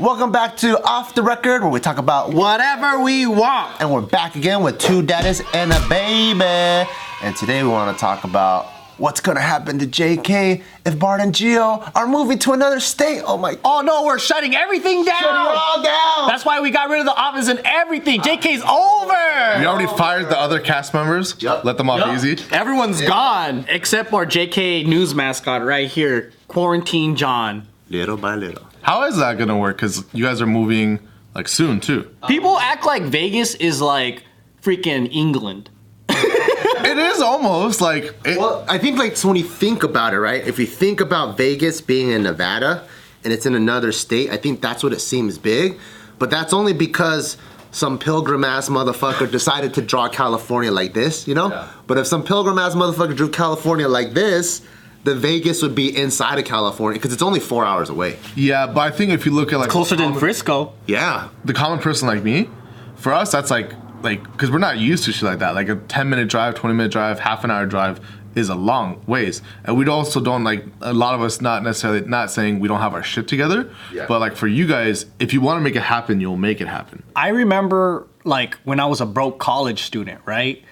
Welcome back to Off the Record, where we talk about Whatever we want. and we're back again with two daddies and a baby. And today we want to talk about what's gonna happen to JK if Bart and Geo are moving to another state. Oh my! Oh no, we're shutting everything down. Shutting it all down. That's why we got rid of the office and everything. JK's We over. We already fired the other cast members. Yup. Let them off Yup. easy. Everyone's gone except our JK news mascot right here, Quarantine John. little by little. How is that gonna work? Because you guys are moving like soon too. People act like Vegas is like freaking England. it is almost like. It, Well, I think like so when you think about it, right? If you think about Vegas being in Nevada and it's in another state, I think that's what it seems big. But that's only because some pilgrim ass motherfucker decided to draw California like this, you know? Yeah. But if some pilgrim ass motherfucker drew California like this, then Vegas would be inside of California because it's only four hours away. yeah, but I think if you look at like Closer than Frisco. Yeah. the common person like me, for us that's like like because we're not used to shit like that. Like a ten minute drive, twenty minute drive, half an hour drive is a long ways, and we also don't like a lot of us not necessarily not saying we don't have our shit together, Yeah. but like for you guys, if you want to make it happen, you'll make it happen. I remember like when I was a broke college student, right?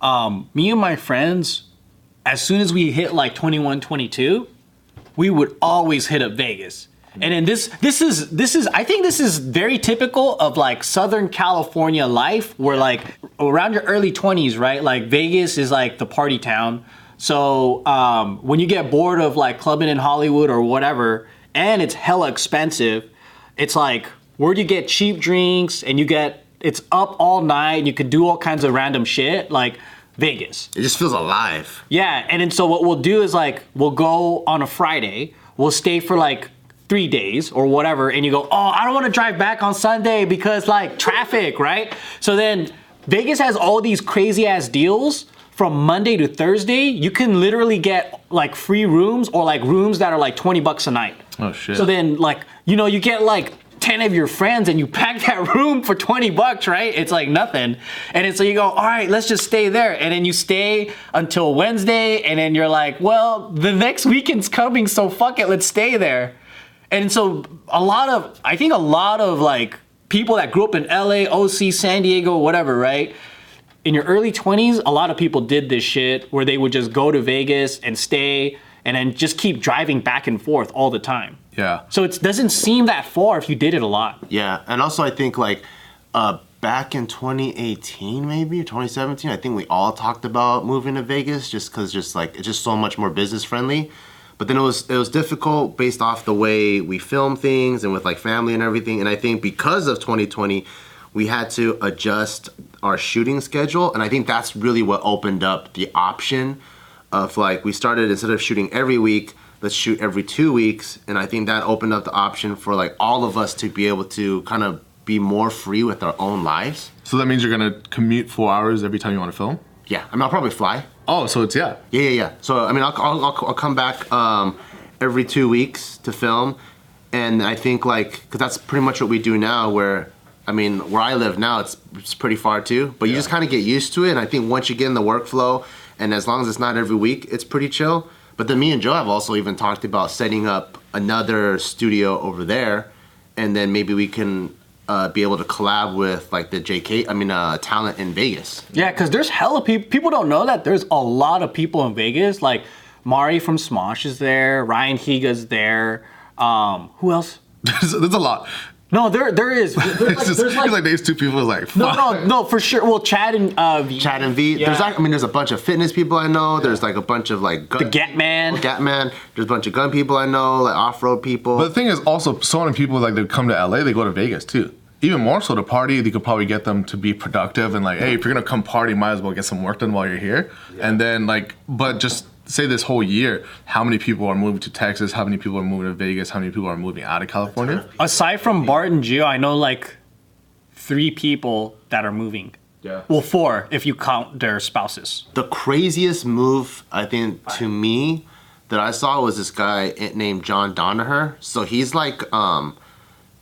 Um, me and my friends, as soon as we hit like 21, 22, we would always hit up Vegas. And then this this is this is I think this is very typical of like Southern California life where like around your early 20s, right? Like Vegas is like the party town. So um, when you get bored of like clubbing in Hollywood or whatever, and it's hella expensive, it's like where do you get cheap drinks and you get it's up all night and you could do all kinds of random shit like Vegas. It just feels alive. Yeah, and then so what we'll do is like we'll go on a Friday, we'll stay for like three days or whatever, and you go, oh, I don't want to drive back on Sunday because like traffic, right? So then Vegas has all these crazy ass deals from Monday to Thursday. You can literally get like free rooms or like rooms that are like 20 bucks a night. Oh shit. So then, like, you know, you get like 10 of your friends and you pack that room for 20 bucks, right? It's like nothing. And so you go, all right, let's just stay there. And then you stay until Wednesday. And then you're like, well, the next weekend's coming, so fuck it, let's stay there. And so a lot of, I think a lot of like people that grew up in LA, OC, San Diego, whatever, right? in your early 20s, a lot of people did this shit where they would just go to Vegas and stay and then just keep driving back and forth all the time. Yeah. So it doesn't seem that far if you did it a lot. Yeah, and also I think like uh, back in 2018, maybe 2017, I think we all talked about moving to Vegas just because just like it's just so much more business friendly. But then it was it was difficult based off the way we film things and with like family and everything. And I think because of 2020, we had to adjust our shooting schedule, and I think that's really what opened up the option of like we started instead of shooting every week let's shoot every two weeks. And i think that opened up the option for like all of us to be able to kind of be more free with our own lives. So that means you're gonna commute four hours every time you want to film. yeah. I mean i'll probably fly. Oh, so it's yeah. yeah yeah yeah. So i mean i'll, I'll, I'll, I'll come back um, every two weeks to film. And i think like because that's pretty much what we do now where i mean where i live now it's, it's pretty far too. But you just kind of get used to it. And i think once you get in the workflow and as long as it's not every week it's pretty chill but then me and joe have also even talked about setting up another studio over there and then maybe we can uh, be able to collab with like the jk i mean uh, talent in vegas Yeah, because there's hella people. People don't know that there's a lot of people in Vegas. Like Mari from Smosh is there, Ryan Higa's there. Um, who else? There's, there's a lot. No, there there is. There's like, It's just there's like- like these two people is like no, fuck. no, no, for sure. Well, Chad and uh, V- Chad and V. Yeah. There's like, I mean, there's a bunch of fitness people I know. There's like a bunch of like gun, the Gat Man. Gatman. There's a bunch of gun people I know, like off-road people. But the thing is, also, so many people like they come to LA, they go to Vegas too. Even more so to party, they could probably get them to be productive and like, hey, if you're gonna come party, might as well get some work done while you're here. Yeah. And then like, but just say this whole year, how many people are moving to Texas? How many people are moving to Vegas? How many people are moving out of California? Aside from Bart and Gio, I know like three people that are moving. Yeah. Well, four if you count their spouses. the craziest move I think to me that I saw was this guy named John Danaher. So he's like um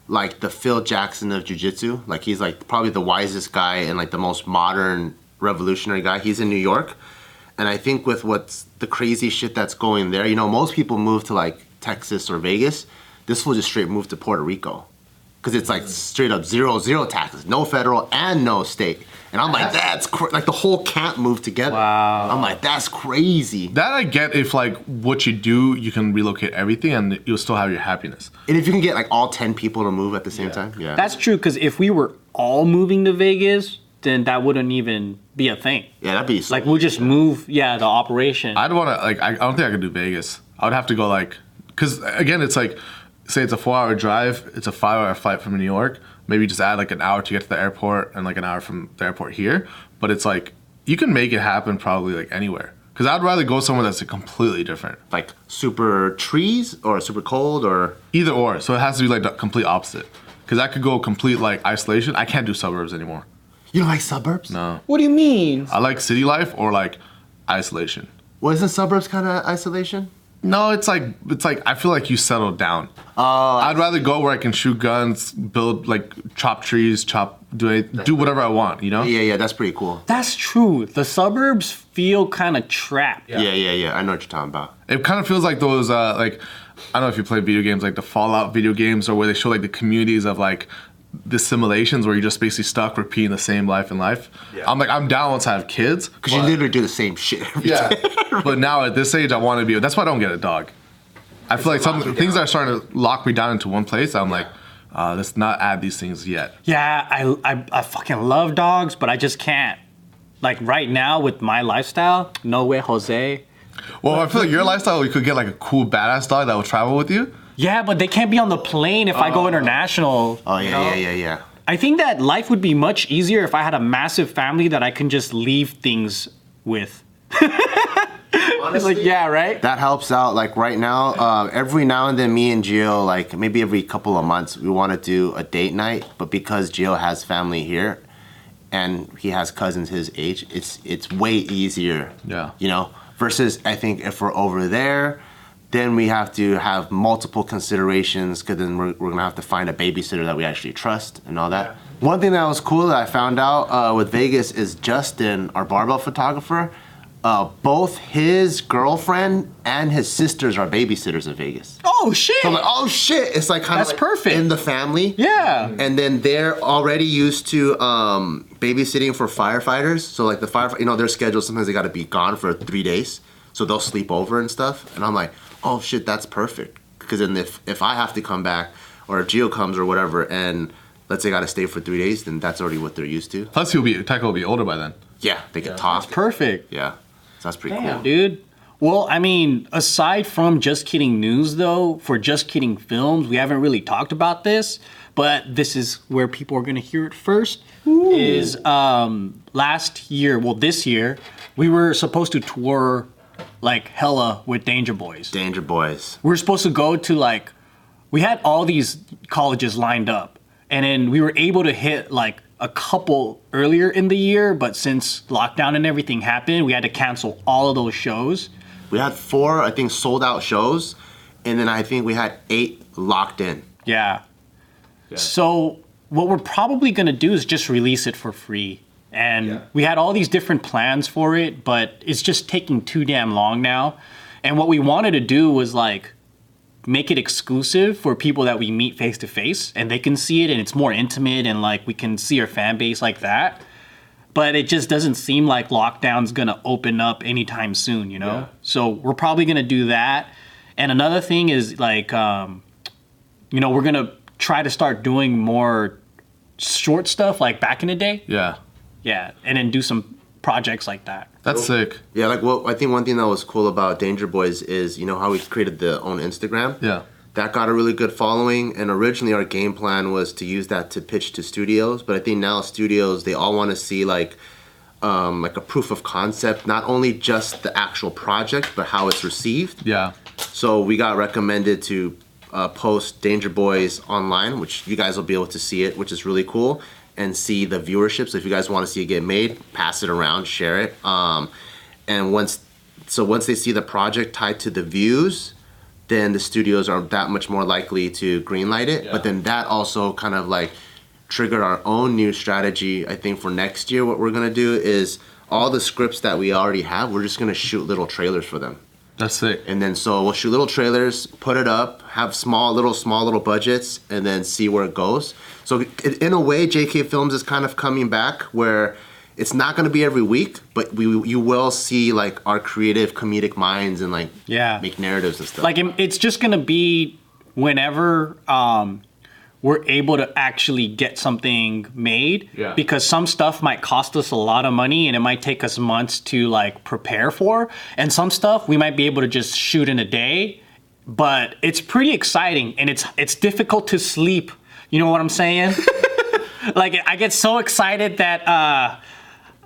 like the Phil Jackson of jiu-jitsu. Like he's like probably the wisest guy and like the most modern revolutionary guy. He's in New York. And I think with what's the crazy shit that's going there, you know, most people move to like Texas or Vegas. This will just straight move to Puerto Rico. because it's like straight up zero zero taxes, no federal and no state. And I'm like, that's cra-. like the whole camp moved together. Wow. I'm like, that's crazy. That I get if like what you do, you can relocate everything and you'll still have your happiness. And if you can get like all ten people to move at the same time, yeah, That's true because if we were all moving to Vegas, then that wouldn't even be a thing. yeah, that'd be so Like we'll just move, yeah, the operation. I'd want to like I, I don't think I could do Vegas. I would have to go like because again it's like say it's a four hour drive, it's a five hour flight from New York. Maybe just add like an hour to get to the airport and like an hour from the airport here. But it's like you can make it happen probably like anywhere. Because I'd rather go somewhere that's completely different. like super trees or super cold or Either or. So it has to be like the complete opposite. Because I could go complete like isolation. I can't do suburbs anymore. You don't like suburbs? No. what do you mean? I like city life or like isolation. Well, isn't suburbs kind of isolation? No, it's like it's like I feel like you settle down. Oh, I'd rather go where I can shoot guns, build like chop trees, chop do it, do whatever I want. You know? Yeah, yeah, that's pretty cool. That's true. The suburbs feel kind of trapped. Yeah, yeah, yeah. I know what you're talking about. It kind of feels like those uh, like I don't know if you play video games like the Fallout video games or where they show like the communities of like the simulations where you're just basically stuck repeating the same life in life. Yeah. I'm like I'm down once I have kids. Because you literally do the same shit every Yeah. day. but now at this age, I want to be. That's why I don't get a dog. I feel like some things down. are starting to lock me down into one place. I'm like, uh, let's not add these things yet. Yeah, I, I I fucking love dogs, but I just can't. Like right now with my lifestyle, no way, Jose. Well, I feel like your lifestyle, you could get like a cool badass dog that will travel with you. Yeah, but they can't be on the plane if I go international. Oh you yeah, know? yeah, yeah, yeah. I think that life would be much easier if I had a massive family that I can just leave things with. It's like, yeah, right? That helps out. Like right now, uh, every now and then, me and Gio, like maybe every couple of months, we want to do a date night. But because Gio has family here, and he has cousins his age, it's it's way easier. Yeah. You know, versus I think if we're over there, then we have to have multiple considerations because then we're, we're gonna have to find a babysitter that we actually trust and all that. One thing that was cool that I found out uh, with Vegas is Justin, our barbell photographer. Uh, both his girlfriend and his sisters are babysitters in Vegas. Oh shit! So I'm like, oh shit! It's like kind of That's perfect. in the family. yeah. And then they're already used to um, babysitting for firefighters. So like the fire, you know, their schedule sometimes they got to be gone for three days, so they'll sleep over and stuff. And I'm like, oh shit, that's perfect. Because then if if I have to come back or if Geo comes or whatever, and let's say I got to stay for three days, then that's already what they're used to. Plus, he'll be Tycho will be older by then. Yeah, they can talk. Perfect. Yeah, so that's pretty Damn, cool. dude. Well, I mean, aside from just kidding news, though, for just kidding films, we haven't really talked about this, but this is where people are going to hear it first. Is um, last year, well, this year, we were supposed to tour like hella with Danger Boys. Danger Boys. we were supposed to go to like we had all these colleges lined up and then we were able to hit like a couple earlier in the year but since lockdown and everything happened we had to cancel all of those shows We had four, I think, sold out shows, and then I think we had eight locked in. yeah yeah. so what we're probably going to do is just release it for free and Yeah. we had all these different plans for it but it's just taking too damn long now. And what we wanted to do was like make it exclusive for people that we meet face to face and they can see it and it's more intimate and like we can see our fan base like that. But it just doesn't seem like lockdown's gonna open up anytime soon you know? Yeah. so we're probably gonna do that. And another thing is like um, you know we're gonna try to start doing more short stuff like back in the day. Yeah, yeah and then do some projects like that that's sick. Yeah, like well, I think one thing that was cool about Danger Boys is you know how we created the own Instagram. Yeah, That got a really good following, and originally our game plan was to use that to pitch to studios. But I think now studios they all want to see like um, like a proof of concept, not only just the actual project, but how it's received. yeah. So we got recommended to uh, post Danger Boys online, which you guys will be able to see it, which is really cool, and see the viewership. So if you guys want to see it get made, pass it around, share it. Um, and once, so once they see the project tied to the views, then the studios are that much more likely to greenlight it. But then that also kind of like triggered our own new strategy. I think for next year, what we're gonna do is all the scripts that we already have, we're just gonna shoot little trailers for them. That's it. And then so we'll shoot little trailers, put it up, have small, little, small, little budgets, and then see where it goes. So in a way, JK Films is kind of coming back where it's not going to be every week, but we you will see like our creative comedic minds and like Yeah. make narratives and stuff. like it's just gonna be whenever um, we're able to actually get something made Yeah. because some stuff might cost us a lot of money and it might take us months to like prepare for and some stuff we might be able to just shoot in a day but it's pretty exciting and it's it's difficult to sleep you know what i'm saying like i get so excited that uh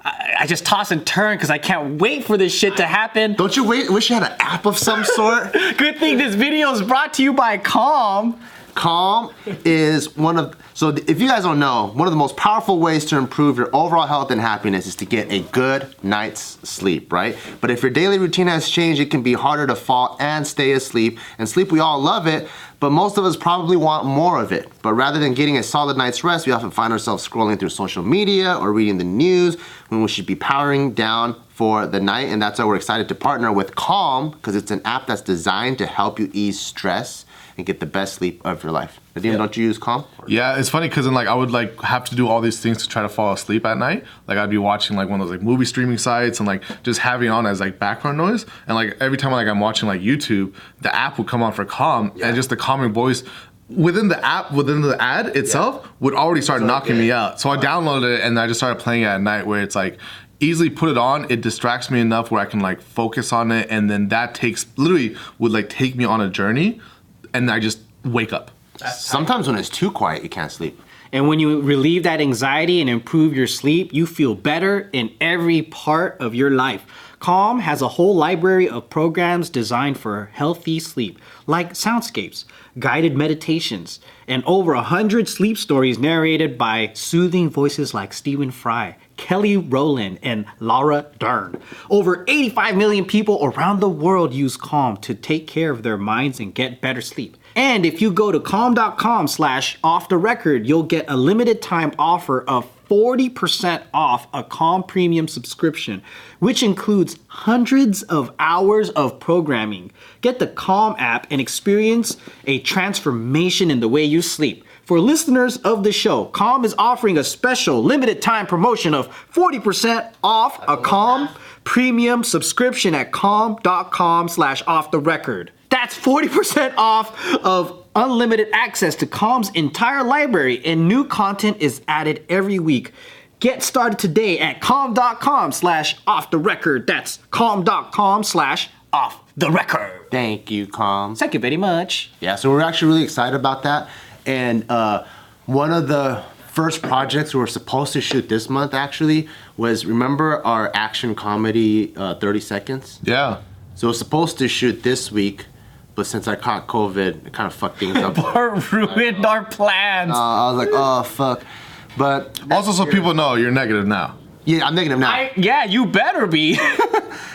I I just toss and turn because I can't wait for this shit to happen. Don't you wait, wish you had an app of some sort? Good thing this video is brought to you by Calm. Calm is one of so if you guys don't know, one of the most powerful ways to improve your overall health and happiness is to get a good night's sleep, right? But if your daily routine has changed, it can be harder to fall and stay asleep. And sleep, we all love it, but most of us probably want more of it. But rather than getting a solid night's rest, we often find ourselves scrolling through social media or reading the news when we should be powering down for the night. And that's why we're excited to partner with Calm because it's an app that's designed to help you ease stress and get the best sleep of your life. Nadim, don't you use Calm? Yeah, it's funny because then like I would like have to do all these things to try to fall asleep at night. Like I'd be watching like one of those like movie streaming sites and like just having on as like background noise. And like every time like I'm watching like YouTube, the app would come on for calm and just the calming voice within the app within the ad itself would already start knocking me out. So I downloaded it and I just started playing it at night where it's like easily put it on it distracts me enough where i can like focus on it and then that takes literally would like take me on a journey and i just wake up Sometimes when it's too quiet, you can't sleep. And when you relieve that anxiety and improve your sleep, you feel better in every part of your life. Calm has a whole library of programs designed for healthy sleep, like soundscapes, guided meditations, and over a hundred sleep stories narrated by soothing voices like Stephen Fry, Kelly Rowland, and Laura Dern. Over 85 million people around the world use Calm to take care of their minds and get better sleep. And if you go to calm.com slash off the record, you'll get a limited time offer of 40% off a Calm Premium subscription, which includes hundreds of hours of programming. Get the Calm app and experience a transformation in the way you sleep. For listeners of the show, Calm is offering a special limited time promotion of 40% off a Calm Premium subscription at calm.com slash off the record. That's 40% off of unlimited access to Calm's entire library, and new content is added every week. Get started today at calm.com slash off the record. That's calm.com slash off the record. Thank you, Calm. Thank you very much. Yeah, so we're actually really excited about that. And uh, one of the first projects we were supposed to shoot this month actually was remember our action comedy uh, 30 Seconds? yeah So it was supposed to shoot this week, but since I caught COVID, it kind of fucked things up. uh, Or ruined our plans. I was like, oh, fuck. But Also, so people know you're negative now. yeah, I'm negative now. I, yeah, you better be.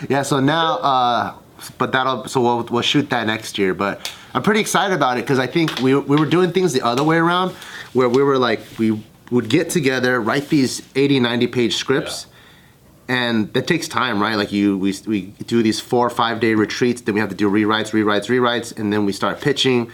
Yeah, so now, uh, but that'll, so we'll, we'll shoot that next year. But I'm pretty excited about it because I think we, we were doing things the other way around where we were like, we would get together, write these 80, 90 page scripts. And that takes time, right? Like you, we, we do these four or five day retreats, then we have to do rewrites, rewrites, rewrites, and then we start pitching.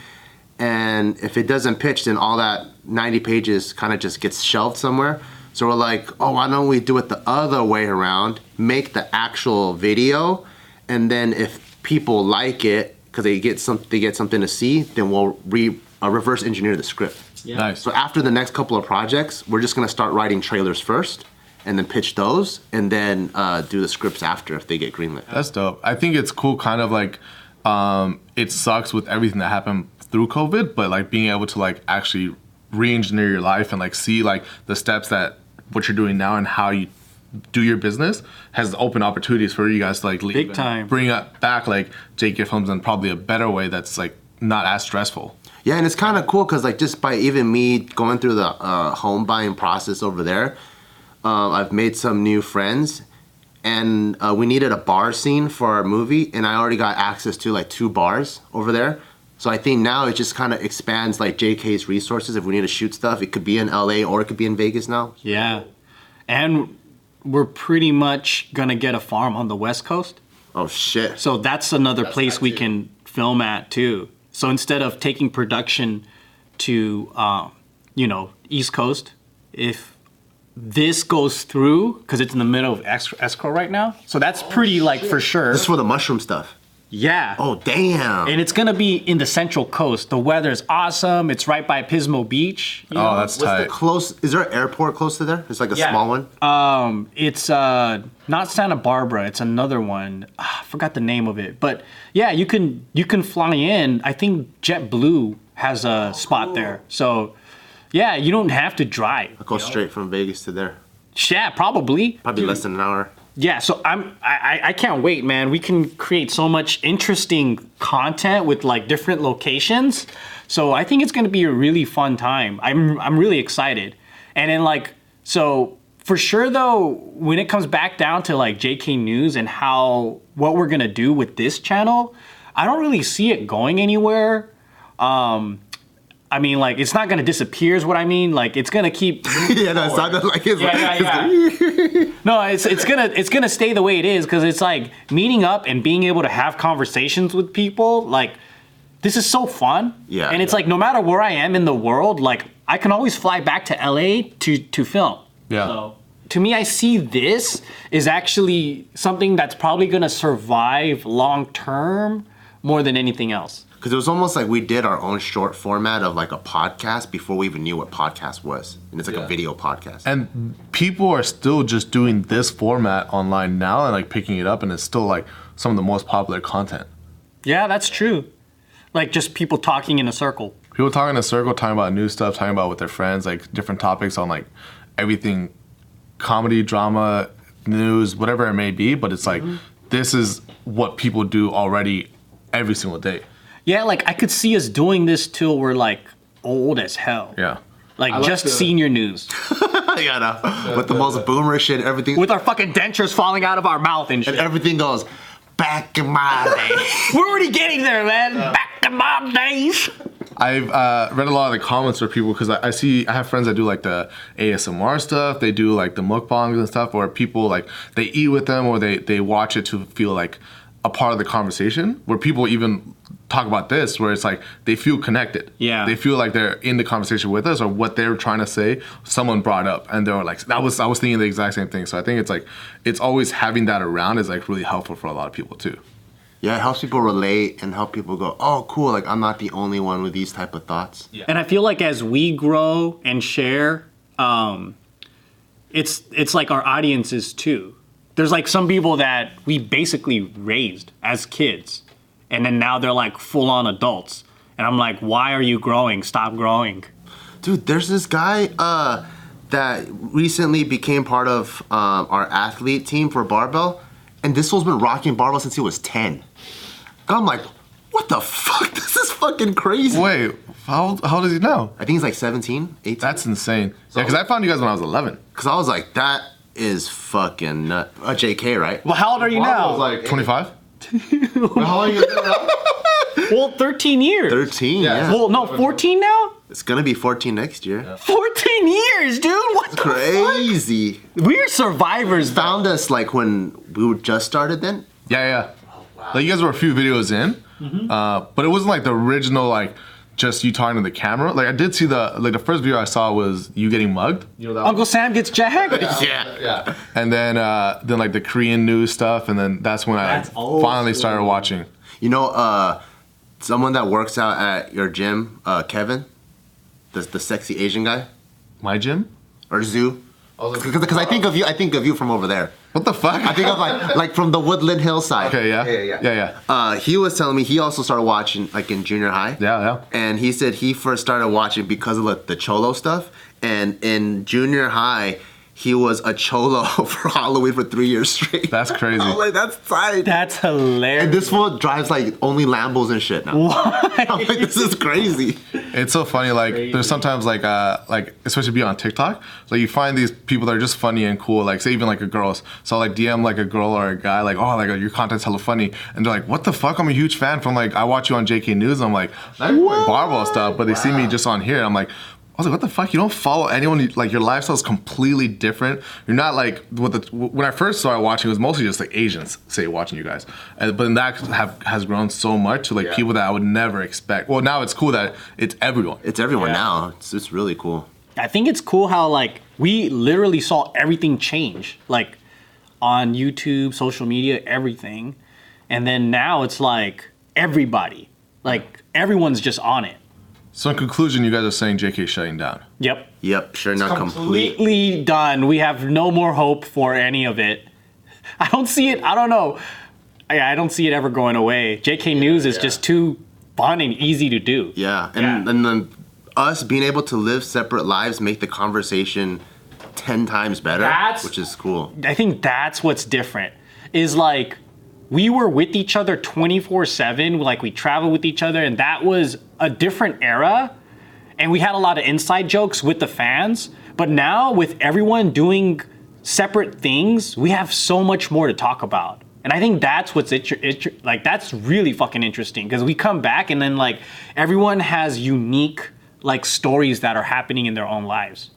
And if it doesn't pitch, then all that 90 pages kind of just gets shelved somewhere. So we're like, oh, why don't we do it the other way around? Make the actual video, and then if people like it because they get some, they get something to see, then we'll re uh, reverse engineer the script. Nice. So after the next couple of projects, we're just gonna start writing trailers first, and then pitch those, and then uh, do the scripts after if they get greenlit. That's dope. I think it's cool, kind of like um, it sucks with everything that happened through COVID, but like being able to like actually re-engineer your life and like see like the steps that what you're doing now and how you do your business has opened opportunities for you guys to like leave Big time. bring up back like take your films in probably a better way that's like not as stressful. Yeah, and it's kind of cool because like just by even me going through the uh, home buying process over there, uh, I've made some new friends, and uh, we needed a bar scene for our movie, and I already got access to like two bars over there. So I think now it just kind of expands like JK's resources. If we need to shoot stuff, it could be in LA or it could be in Vegas now. yeah. And we're pretty much gonna get a farm on the West Coast. Oh shit. So that's another place we can film at too. So instead of taking production to, uh, you know, East Coast, if this goes through, because it's in the middle of escrow, escrow right now, so that's pretty like for sure. This is for the mushroom stuff. yeah. Oh damn. And it's gonna be in the Central Coast. The weather's awesome. It's right by Pismo Beach. you Oh, that's What's tight. the close? Is there an airport close to there? It's like a Yeah. small one. Um, it's uh not Santa Barbara. It's another one. Ah, I forgot the name of it. But yeah, you can you can fly in. I think JetBlue has a spot there. So yeah, you don't have to drive. I'll go straight from Vegas to there. Yeah, probably. Probably less than an hour. Yeah, so I'm I, I- I can't wait, man. We can create so much interesting content with like different locations. So I think it's gonna be a really fun time. I'm I'm really excited. And then like so for sure though, when it comes back down to like JK News and how what we're gonna do with this channel, I don't really see it going anywhere. Um I mean, like, it's not gonna disappear, is what I mean. Like, it's gonna keep yeah, no, it sounded like it's yeah, like, yeah, yeah. no, it's it's gonna it's gonna stay the way it is because it's like meeting up and being able to have conversations with people. Like this is so fun. Yeah. And it's like no matter where I am in the world, like I can always fly back to LA to to film. Yeah. So to me, I see this is actually something that's probably gonna survive long term more than anything else. Because it was almost like we did our own short format of like a podcast before we even knew what podcast was, and it's like Yeah. a video podcast. And people are still just doing this format online now and like picking it up, and it's still like some of the most popular content. Yeah, that's true. Like just people talking in a circle. People talking in a circle, talking about new stuff, talking about with their friends, like different topics on like everything, comedy, drama, news, whatever it may be. But it's like mm-hmm. this is what people do already every single day. Yeah, like I could see us doing this till we're like old as hell. Yeah. Like I like just the- senior news. yeah, no. with the most boomer shit, everything, With our fucking dentures falling out of our mouth and shit. and everything goes back in my day. We're already getting there, man. Back to my days. I've uh, read a lot of the comments for people because I, I see I have friends that do like the ASMR stuff. They do like the mukbangs and stuff, where people like they eat with them or they they watch it to feel like a part of the conversation. Where people even talk about this, where it's like they feel connected. Yeah. they feel like they're in the conversation with us or what they're trying to say. Someone brought up, and they were like, "That was I was thinking the exact same thing." So I think it's like it's always having that around is like really helpful for a lot of people too. yeah, it helps people relate and help people go, oh, cool. Like I'm not the only one with these type of thoughts. Yeah. And I feel like as we grow and share, um, it's it's like our audiences too. There's like some people that we basically raised as kids, and then now they're like full on adults. And I'm like, why are you growing? Stop growing. Dude, there's this guy uh, that recently became part of um, our athlete team for barbell, and this fool's been rocking barbell since he was 10. And I'm like, what the fuck? This is fucking crazy. Wait, how old, how old is he now? I think he's like 17, 18. That's insane. Yeah, because I found you guys when I was 11. Because I was like, that is fucking nut. Uh, JK, right? Well, how old are you now? like 25? how old are you now? well, 13 years. 13, yeah. Well, no, 14 now? It's gonna be 14 next year. 14 years, dude. What the Crazy. fuck? We're survivors. Found us like when we were just started then. Yeah, yeah. Like you guys were a few videos in, uh, but it wasn't like the original like just you talking to the camera. Like I did see the like the first video I saw was you getting mugged. You know that. Uncle Sam gets jacked. Yeah. yeah. And then uh, then like the Korean news stuff, and then that's when That's I old finally school. started watching. You know, uh, someone that works out at your gym, uh, Kevin, the, the sexy Asian guy, My gym? or Zoo. Because I think of you, I think of you from over there. What the fuck? I think of like like from the Woodland Hillside. Okay, yeah. Yeah, yeah. Yeah, yeah. Uh, he was telling me he also started watching like in junior high. Yeah, yeah. And he said he first started watching because of like, the cholo stuff. And in junior high, he was a cholo for Halloween for three years straight. That's crazy. I'm like, that's tight. That's hilarious. and this fool drives like only Lambos and shit now. I'm like, this is crazy. It's so funny. Like there's sometimes like uh like especially be on TikTok, like you find these people that are just funny and cool. Like say even like a girls. So like DM like a girl or a guy like oh like your content's hella funny, and they're like what the fuck? I'm a huge fan from like I watch you on JK News. I'm like not even like barbell stuff, but they see me just on here. I'm like. I was like, what the fuck? You don't follow anyone. you- Like your lifestyle is completely different. You're not like what the when I first started watching, it was mostly just like Asians say watching you guys, and, but then that have has grown so much to like Yeah. people that I would never expect. Well, now it's cool that it's everyone. It's everyone Yeah. now. It's, it's really cool. I think it's cool how like we literally saw everything change, like on YouTube, social media, everything, and then now it's like everybody, like everyone's just on it. So in conclusion, you guys are saying JK shutting down. Yep. Yep, sure, not complete. Completely done. We have no more hope for any of it. I don't see it. I don't know. I, I don't see it ever going away. JK News is yeah. just too fun and easy to do. Yeah, and Yeah. and then us being able to live separate lives make the conversation ten times better, That's- which is cool. I think that's what's different. Is like we were with each other 24/7, like we traveled with each other and that was a different era and we had a lot of inside jokes with the fans, but now with everyone doing separate things, we have so much more to talk about. And I think that's what's inter- inter- like that's really fucking interesting because we come back and then like everyone has unique like stories that are happening in their own lives.